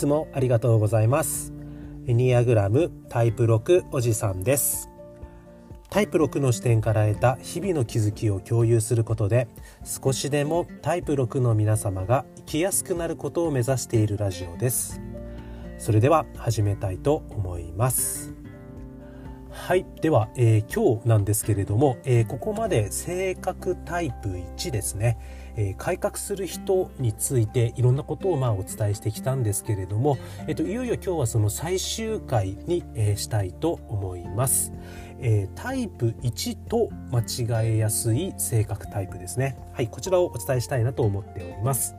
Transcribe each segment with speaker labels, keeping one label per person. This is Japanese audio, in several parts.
Speaker 1: つもありがとうございます。エニアグラムタイプ6おじさんです。タイプ6の視点から得た日々の気づきを共有することで少しでもタイプ6の皆様が生きやすくなることを目指しているラジオです。それでは始めたいと思います。はいでは、えー、今日なんですけれども、えー、ここまで性格タイプ1ですね、えー、改革する人についていろんなことをまあお伝えしてきたんですけれども、えーと、いよいよ今日はその最終回に、えー、したいと思います。えー、タイプ1と間違えやすい性格タイプですね。はい、こちらをお伝えしたいなと思っております。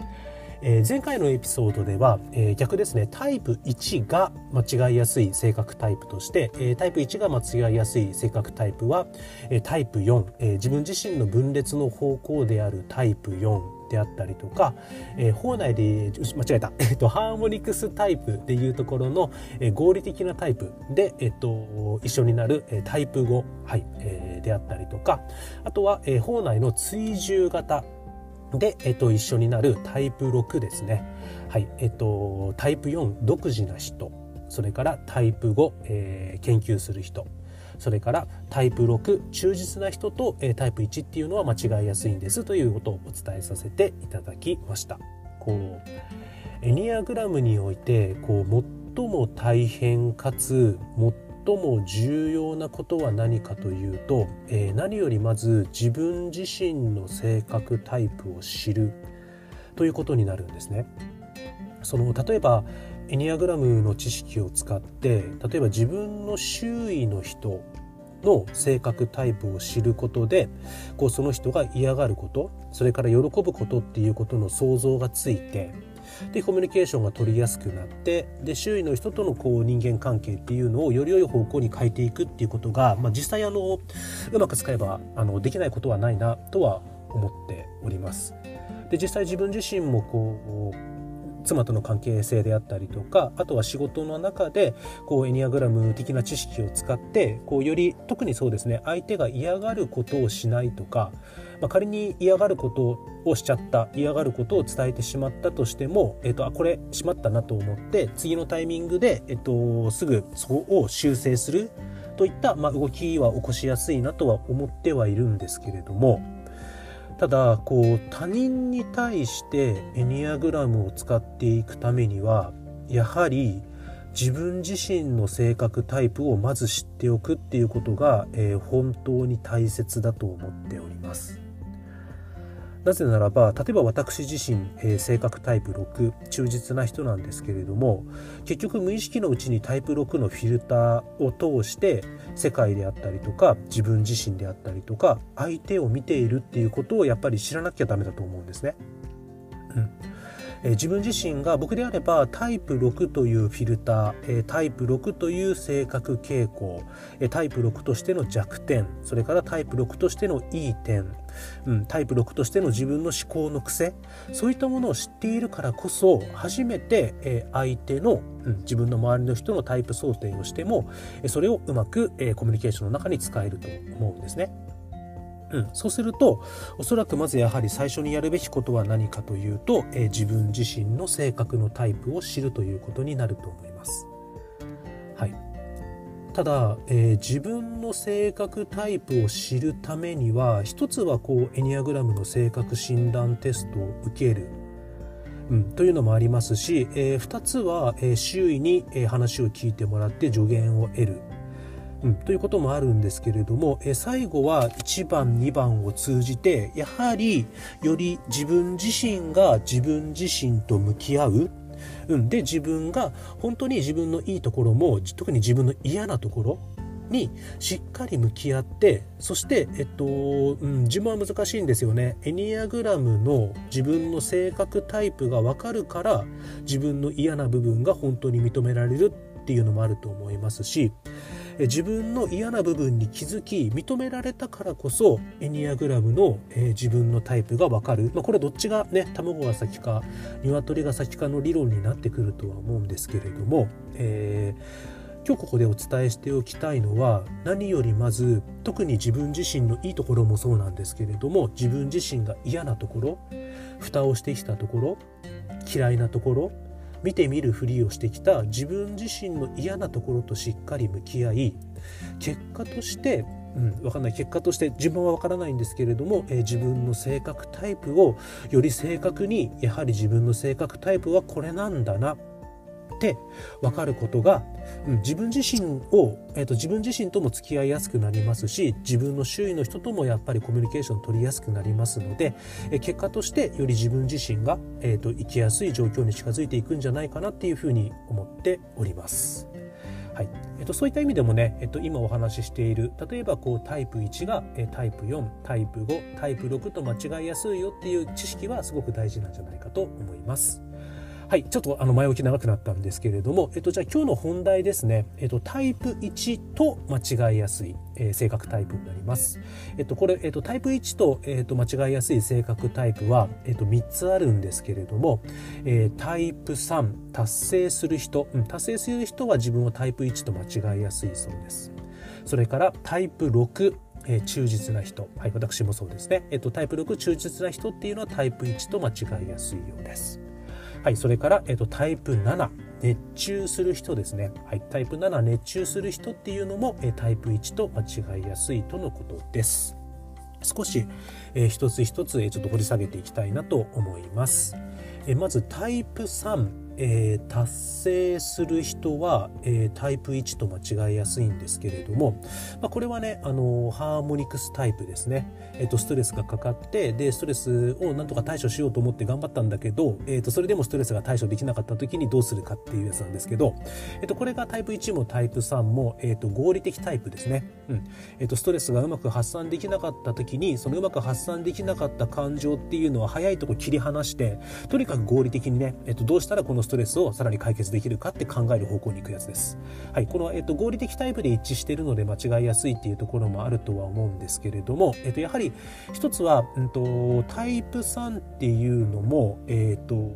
Speaker 1: えー、前回のエピソードでは、えー、逆ですねタイプ1が間違いやすい性格タイプとして、えー、タイプ1が間違いやすい性格タイプは、えタイプ4、え自分自身の分裂の方向であるタイプ4であったりとか、えー、法内で間違えた、えーと、ハーモニクスタイプでいうところの、えー、合理的なタイプで、えーと、一緒になる、えー、タイプ5、はいえー、であったりとかあとは、えー、法内の追従型で、えっと、一緒になるタイプ6ですね。はい。えっと、タイプ4、独自な人。それからタイプ5、えー、研究する人。それからタイプ6、忠実な人と、えー、タイプ1っていうのは間違いやすいんですということをお伝えさせていただきました。こう、エニアグラムにおいて、こう、最も大変かつ、最最も重要なことは何かというと、えー、何よりまず自分自身の性格タイプを知るということになるんですね。その例えばエニアグラムの知識を使って例えば自分の周囲の人の性格タイプを知ることでこうその人が嫌がることそれから喜ぶことっていうことの想像がついてでコミュニケーションが取りやすくなってで周囲の人とのこう人間関係っていうのをより良い方向に変えていくっていうことが、まあ、実際あのうまく使えばあのできないことはないなとは思っております。で実際自分自身もこう妻との関係性であったりとかあとは仕事の中でこうエニアグラム的な知識を使ってこうより特にそうですね相手が嫌がることをしないとか、まあ、仮に嫌がることをしちゃった嫌がることを伝えてしまったとしても、えっと、あこれしまったなと思って次のタイミングで、えっと、すぐそこを修正するといった、まあ、動きは起こしやすいなとは思ってはいるんですけれども。ただこう他人に対してエニアグラムを使っていくためにはやはり自分自身の性格タイプをまず知っておくっていうことが、えー、本当に大切だと思っております。なぜならば例えば私自身、えー、性格タイプ6忠実な人なんですけれども結局無意識のうちにタイプ6のフィルターを通して世界であったりとか自分自身であったりとか相手を見ているっていうことをやっぱり知らなきゃダメだと思うんですね。うんえ自分自身が僕であればタイプ6というフィルター、えタイプ6という性格傾向、えタイプ6としての弱点それからタイプ6としてのいい点、うん、タイプ6としての自分の思考の癖そういったものを知っているからこそ初めて、え相手の、うん、自分の周りの人のタイプ想定をしてもそれをうまく、えコミュニケーションの中に使えると思うんですね。うん、そうするとおそらくまずやはり最初にやるべきことは何かというと、えー、自分自身の性格のタイプを知るということになると思います。はい、ただ、えー、自分の性格タイプを知るためには一つはこうエニアグラムの性格診断テストを受ける、うん、というのもありますし、えー、2つは、えー、周囲に、え話を聞いてもらって助言を得る。うん、ということもあるんですけれども、え最後は1番2番を通じてやはりより自分自身が自分自身と向き合う。うん、で自分が本当に自分のいいところも特に自分の嫌なところにしっかり向き合ってそしてえっと、うん、自分は難しいんですよね。エニアグラムの自分の性格タイプが分かるから自分の嫌な部分が本当に認められるっていうのもあると思いますし自分の嫌な部分に気づき認められたからこそエニアグラムの、え、自分のタイプが分かる、まあ、これどっちがね卵が先か鶏が先かの理論になってくるとは思うんですけれども、えー、今日ここでお伝えしておきたいのは何よりまず特に自分自身のいいところもそうなんですけれども自分自身が嫌なところ蓋をしてきたところ嫌いなところ見てみるふりをしてきた自分自身の嫌なところとしっかり向き合い結果としてうん、分かんない。結果として自分は分からないんですけれども、えー、自分の性格タイプをより正確にやはり自分の性格タイプはこれなんだなって分かることが、うん、自分自身を、えーと、自分自身とも付き合いやすくなりますし自分の周囲の人ともやっぱりコミュニケーション取りやすくなりますので、えー、結果としてより自分自身が、えーと、生きやすい状況に近づいていくんじゃないかなっていうふうに思っております。はいえっと、そういった意味でもね、えっと、今お話ししている例えばこうタイプ1がえタイプ4タイプ5タイプ6と間違いやすいよっていう知識はすごく大事なんじゃないかと思います。はい、ちょっとあの前置き長くなったんですけれども、えっと、じゃあ今日の本題ですね、えっと、タイプ1と間違いやすい、えー、性格タイプになります。えっと、これ、えっと、タイプ1と、えっと、間違いやすい性格タイプは、えっと、3つあるんですけれども、えー、タイプ3、達成する人、うん、達成する人は自分をタイプ1と間違いやすいそうです。それからタイプ6、えー、忠実な人、はい、私もそうですね、えっと、タイプ6忠実な人っていうのはタイプ1と間違いやすいようです。はい、それから、えっと、タイプ7、熱中する人ですね。はい、タイプ7、熱中する人っていうのも、えタイプ1と間違いやすいとのことです。少し、えー、一つ一つ、えー、ちょっと掘り下げていきたいなと思います。えー、まずタイプ3、えー、達成する人は、えー、タイプ1と間違いやすいんですけれども、まあ、これはね、あのハーモニクスタイプですね、えーと、ストレスがかかってでストレスをなんとか対処しようと思って頑張ったんだけど、えーと、それでもストレスが対処できなかった時にどうするかっていうやつなんですけど、えーと、これがタイプ1もタイプ3も、えー、と合理的タイプですね、うん。えー、とストレスがうまく発散できなかった時にそのうまく発散できなかった感情っていうのは早いとこ切り離してとにかく合理的にね、えー、とどうしたらこのストレストレスをさらに解決できるかって考える方向に行くやつです。はい、この、えっと、合理的タイプで一致しているので間違いやすいっていうところもあるとは思うんですけれども、えっと、やはり一つは、うんと、タイプ3っていうのも、えっと、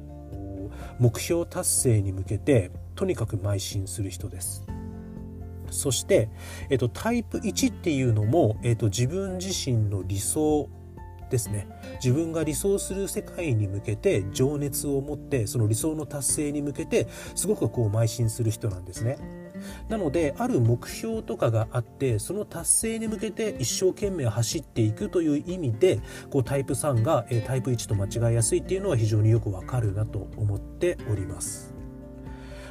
Speaker 1: 目標達成に向けてとにかく邁進する人です。そして、えっと、タイプ1っていうのも、えっと、自分自身の理想ですね自分が理想する世界に向けて情熱を持ってその理想の達成に向けてすごくこう邁進する人なんですね。なのである目標とかがあってその達成に向けて一生懸命走っていくという意味でこうタイプ3がタイプ1と間違いやすいっていうのは非常によくわかるなと思っております。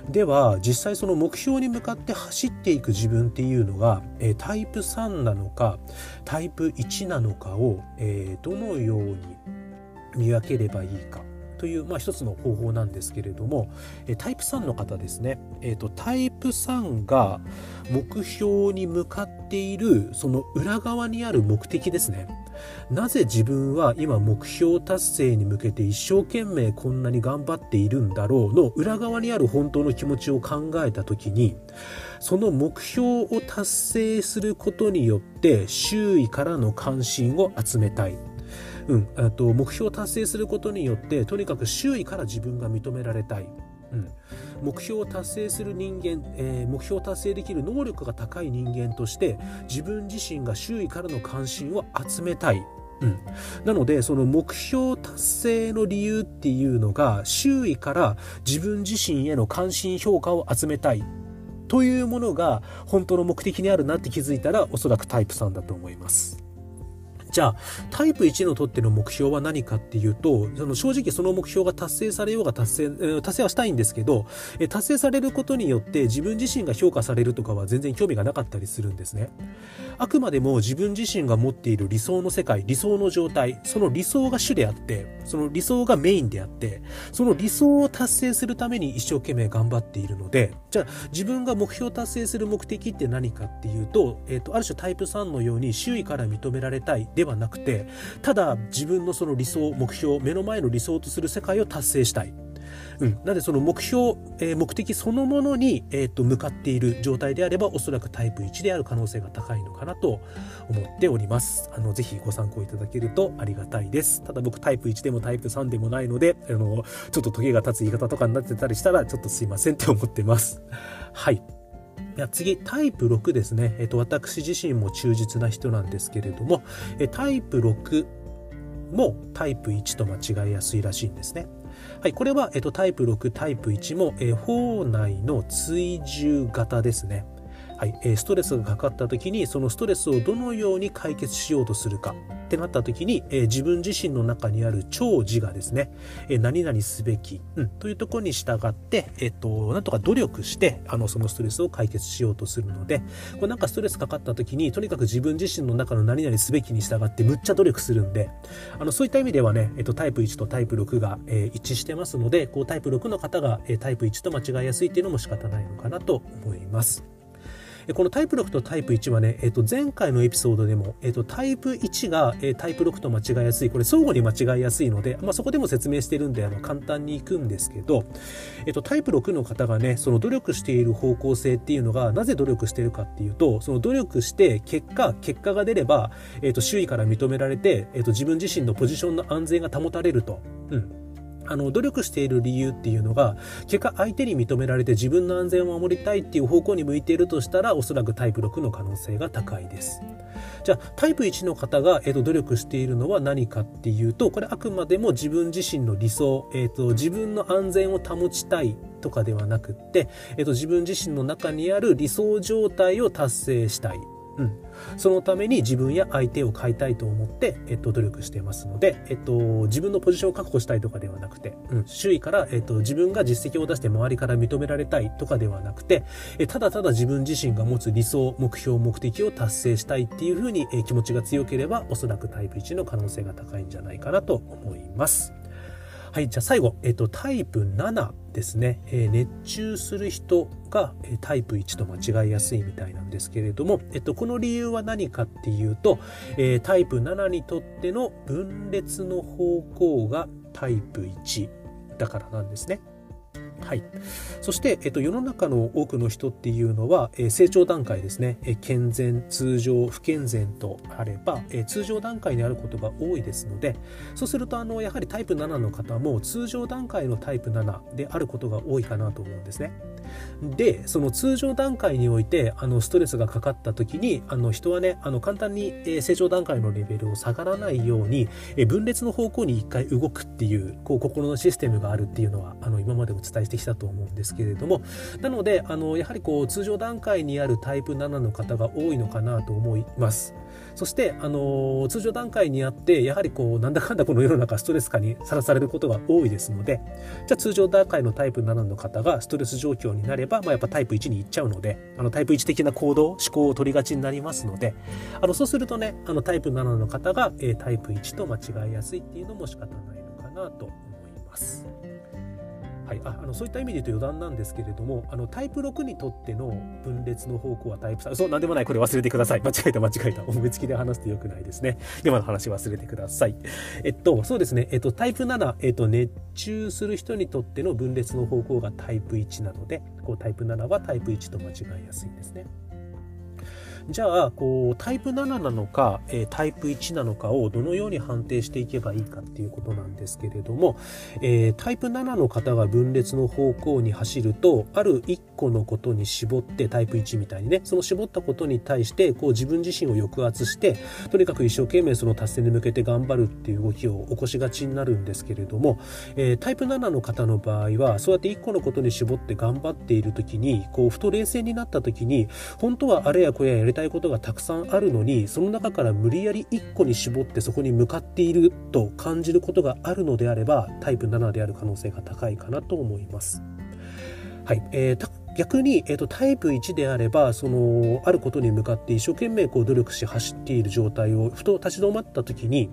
Speaker 1: では実際その目標に向かって走っていく自分っていうのが、え、タイプ3なのかタイプ1なのかを、え、どのように見分ければいいか。という、まあ、一つの方法なんですけれども、タイプ3の方ですね、えーと、タイプ3が目標に向かっているその裏側にある目的ですね。なぜ自分は今目標達成に向けて一生懸命こんなに頑張っているんだろうの裏側にある本当の気持ちを考えた時にその目標を達成することによって周囲からの関心を集めたい。うん、と目標を達成することによってとにかく周囲から自分が認められたい、うん、目標を達成する人間、えー、目標を達成できる能力が高い人間として自分自身が周囲からの関心を集めたい。うん、なのでその目標達成の理由っていうのが周囲から自分自身への関心評価を集めたい。というものが本当の目的にあるなって気づいたらおそらくタイプ3だと思います。じゃあタイプ1のとっての目標は何かっていうとその正直その目標が達成されようが達成達成はしたいんですけど達成されることによって自分自身が評価されるとかは全然興味がなかったりするんですね。あくまでも自分自身が持っている理想の世界理想の状態その理想が主であってその理想がメインであってその理想を達成するために一生懸命頑張っているのでじゃあ自分が目標達成する目的って何かっていうと,、えーと、とある種タイプ3のように周囲から認められたい。でではなくてただ自分のその理想目標目の前の理想とする世界を達成したい。うん、なのでその目標、えー、目的そのものに、えーと、向かっている状態であればおそらくタイプ1である可能性が高いのかなと思っております。あのぜひご参考いただけるとありがたいです。ただ僕タイプ1でもタイプ3でもないのであのちょっとトゲが立つ言い方とかになってたりしたらちょっとすいませんって思ってます。はい。次、タイプ6ですね。えっと、私自身も忠実な人なんですけれども、タイプ6もタイプ1と間違いやすいらしいんですね。はい、これは、えっと、タイプ6、タイプ1も、えー、法内の追従型ですね。はい、ストレスがかかった時にそのストレスをどのように解決しようとするかってなった時に、え自分自身の中にある超自我ですね、え何々すべき、うん、というところに従って、えっと、なんとか努力してあのそのストレスを解決しようとするのでこれなんかストレスかかった時にとにかく自分自身の中の何々すべきに従ってむっちゃ努力するんであのそういった意味ではね、えっと、タイプ1とタイプ6が、えー、一致してますのでこうタイプ6の方が、えタイプ1と間違いやすいっていうのも仕方ないのかなと思います。このタイプ6とタイプ1はね、えっと、前回のエピソードでも、えっと、タイプ1が、えタイプ6と間違いやすい、これ相互に間違いやすいので、まあ、そこでも説明してるんで、あの、簡単にいくんですけど、えっと、タイプ6の方がね、その努力している方向性っていうのが、なぜ努力してるかっていうと、その努力して結果、結果が出れば、えっと、周囲から認められて、えっと、自分自身のポジションの安全が保たれると。うん。あの、努力している理由っていうのが、結果相手に認められて自分の安全を守りたいっていう方向に向いているとしたら、おそらくタイプ6の可能性が高いです。じゃあ、タイプ1の方が、えーと、努力しているのは何かっていうと、これあくまでも自分自身の理想、えーと、自分の安全を保ちたいとかではなくって、えーと自分自身の中にある理想状態を達成したい。うん、そのために自分や相手を変えたいと思って、えっと、努力していますので、えっと、自分のポジションを確保したいとかではなくて、うん、周囲から、えっと、自分が実績を出して周りから認められたいとかではなくて、えただただ自分自身が持つ理想、目標、目的を達成したいっていうふうに、え気持ちが強ければ、おそらくタイプ1の可能性が高いんじゃないかなと思います。はい、じゃあ最後、えっと、タイプ7ですね、えー、熱中する人が、えタイプ1と間違いやすいみたいなんですけれども、えっと、この理由は何かっていうと、えー、タイプ7にとっての分裂の方向がタイプ1だからなんですね。はい、そして、えっと、世の中の多くの人っていうのは、え成長段階ですね、え健全通常不健全とあれば、え通常段階にあることが多いですのでそうするとあのやはりタイプ7の方も通常段階のタイプ7であることが多いかなと思うんですね。でその通常段階においてあのストレスがかかった時にあの人はねあの簡単に、え成長段階のレベルを下がらないように、え分裂の方向に一回動くっていうこう心のシステムがあるっていうのはあの今までお伝えしてきたと思うんですけれどもなのであのやはりこう通常段階にあるタイプ7の方が多いのかなと思います。そして、あの通常段階にあってやはりこうなんだかんだこの世の中ストレス化にさらされることが多いですのでじゃあ通常段階のタイプ7の方がストレス状況にになれば、まあ、やっぱタイプ1に行っちゃうのであのタイプ1的な行動思考を取りがちになりますのであのそうするとねあのタイプ7の方が、えー、タイプ1と間違いやすいっていうのも仕方ないのかなと思います。はい、ああのそういった意味で言うと余談なんですけれどもあのタイプ6にとっての分裂の方向はタイプ3そうなんでもないこれ忘れてください。間違えた間違えた。思いつきで話すとよくないですね。今の話忘れてください。えっとそうですね。えっとタイプ7、えっと、熱中する人にとっての分裂の方向がタイプ1なのでこうタイプ7はタイプ1と間違いやすいんですねじゃあこうタイプ7なのか、えー、タイプ1なのかをどのように判定していけばいいかっていうことなんですけれども、えー、タイプ7の方が分裂の方向に走るとある1個のことに絞ってタイプ1みたいにねその絞ったことに対してこう自分自身を抑圧してとにかく一生懸命その達成に向けて頑張るっていう動きを起こしがちになるんですけれども、えー、タイプ7の方の場合はそうやって1個のことに絞って頑張っている時にこうふと冷静になった時に本当はあれやこれややりたいことがたくさんあるのにその中から無理やり1個に絞ってそこに向かっていると感じることがあるのであればタイプ7である可能性が高いかなと思います。はい、えー、逆に、えーと、タイプ1であればそのあることに向かって一生懸命こう努力し走っている状態をふと立ち止まった時に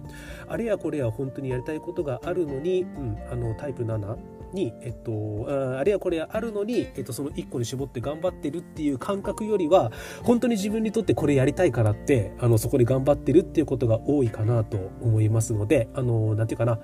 Speaker 1: あれやこれや本当にやりたいことがあるのに、うん、あのタイプ7に、えっと、あれやこれやあるのに、えっと、その1個に絞って頑張ってるっていう感覚よりは本当に自分にとってこれやりたいからってあのそこで頑張ってるっていうことが多いかなと思いますのであのなんていうかな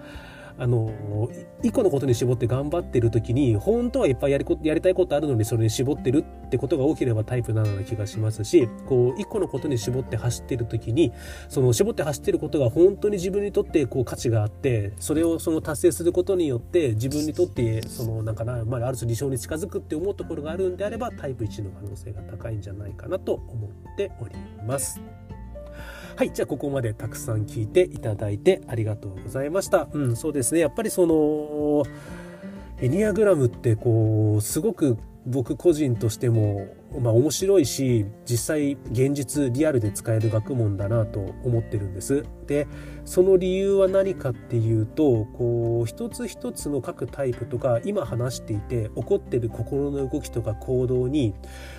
Speaker 1: あの一個のことに絞って頑張ってる時に本当はいっぱいやりやりたいことあるのにそれに絞ってるってことが多ければタイプなような気がしますしこう一個のことに絞って走ってる時にその絞って走ってることが本当に自分にとってこう価値があってそれをその達成することによって自分にとってそのなんかな、まあ、ある種理想に近づくって思うところがあるんであればタイプ1の可能性が高いんじゃないかなと思っております。はいじゃあここまでたくさん聞いていただいてありがとうございましたうんそうですねやっぱりそのエニアグラムってこうすごく僕個人としても、まあ、面白いし実際現実リアルで使える学問だなと思ってるんです。でその理由は何かっていうとこう一つ一つの各タイプとか今話していて起こってる心の動きとか行動に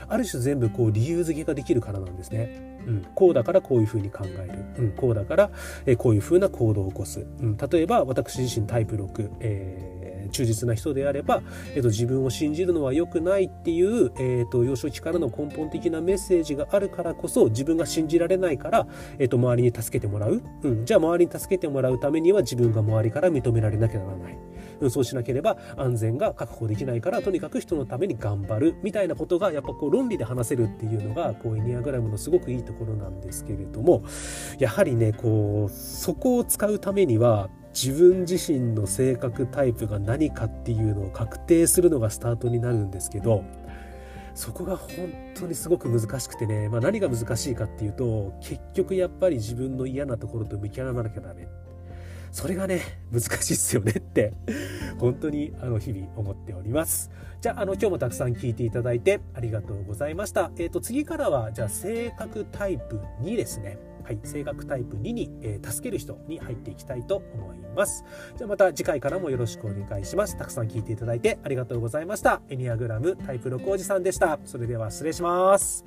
Speaker 1: ある種全部こう理由付けができるからなんですね。うん、こうだからこういうふうに考える、うん、こうだから、こういうふうな行動を起こす、うん、例えば私自身タイプ6、えー忠実な人であれば、えーと、自分を信じるのは良くないっていう、えーと、幼少期からの根本的なメッセージがあるからこそ自分が信じられないから、えーと、周りに助けてもらう、うん、じゃあ周りに助けてもらうためには自分が周りから認められなきゃならない。うん、そうしなければ安全が確保できないからとにかく人のために頑張るみたいなことがやっぱこう論理で話せるっていうのがこうエニアグラムのすごくいいところなんですけれどもやはりねこうそこを使うためには自分自身の性格タイプが何かっていうのを確定するのがスタートになるんですけどそこが本当にすごく難しくてね、まあ、何が難しいかっていうと結局やっぱり自分の嫌なところと向き合わなきゃダメ。それがね難しいっすよねって本当にあの日々思っておりますじゃああの今日もたくさん聞いていただいてありがとうございましたえっ、ー、と次からはじゃあ性格タイプ2ですねはい、性格タイプ2に、えー、助ける人に入っていきたいと思います。じゃあまた次回からもよろしくお願いします。たくさん聞いていただいてありがとうございました。エニアグラムタイプ6おじさんでした。それでは失礼します。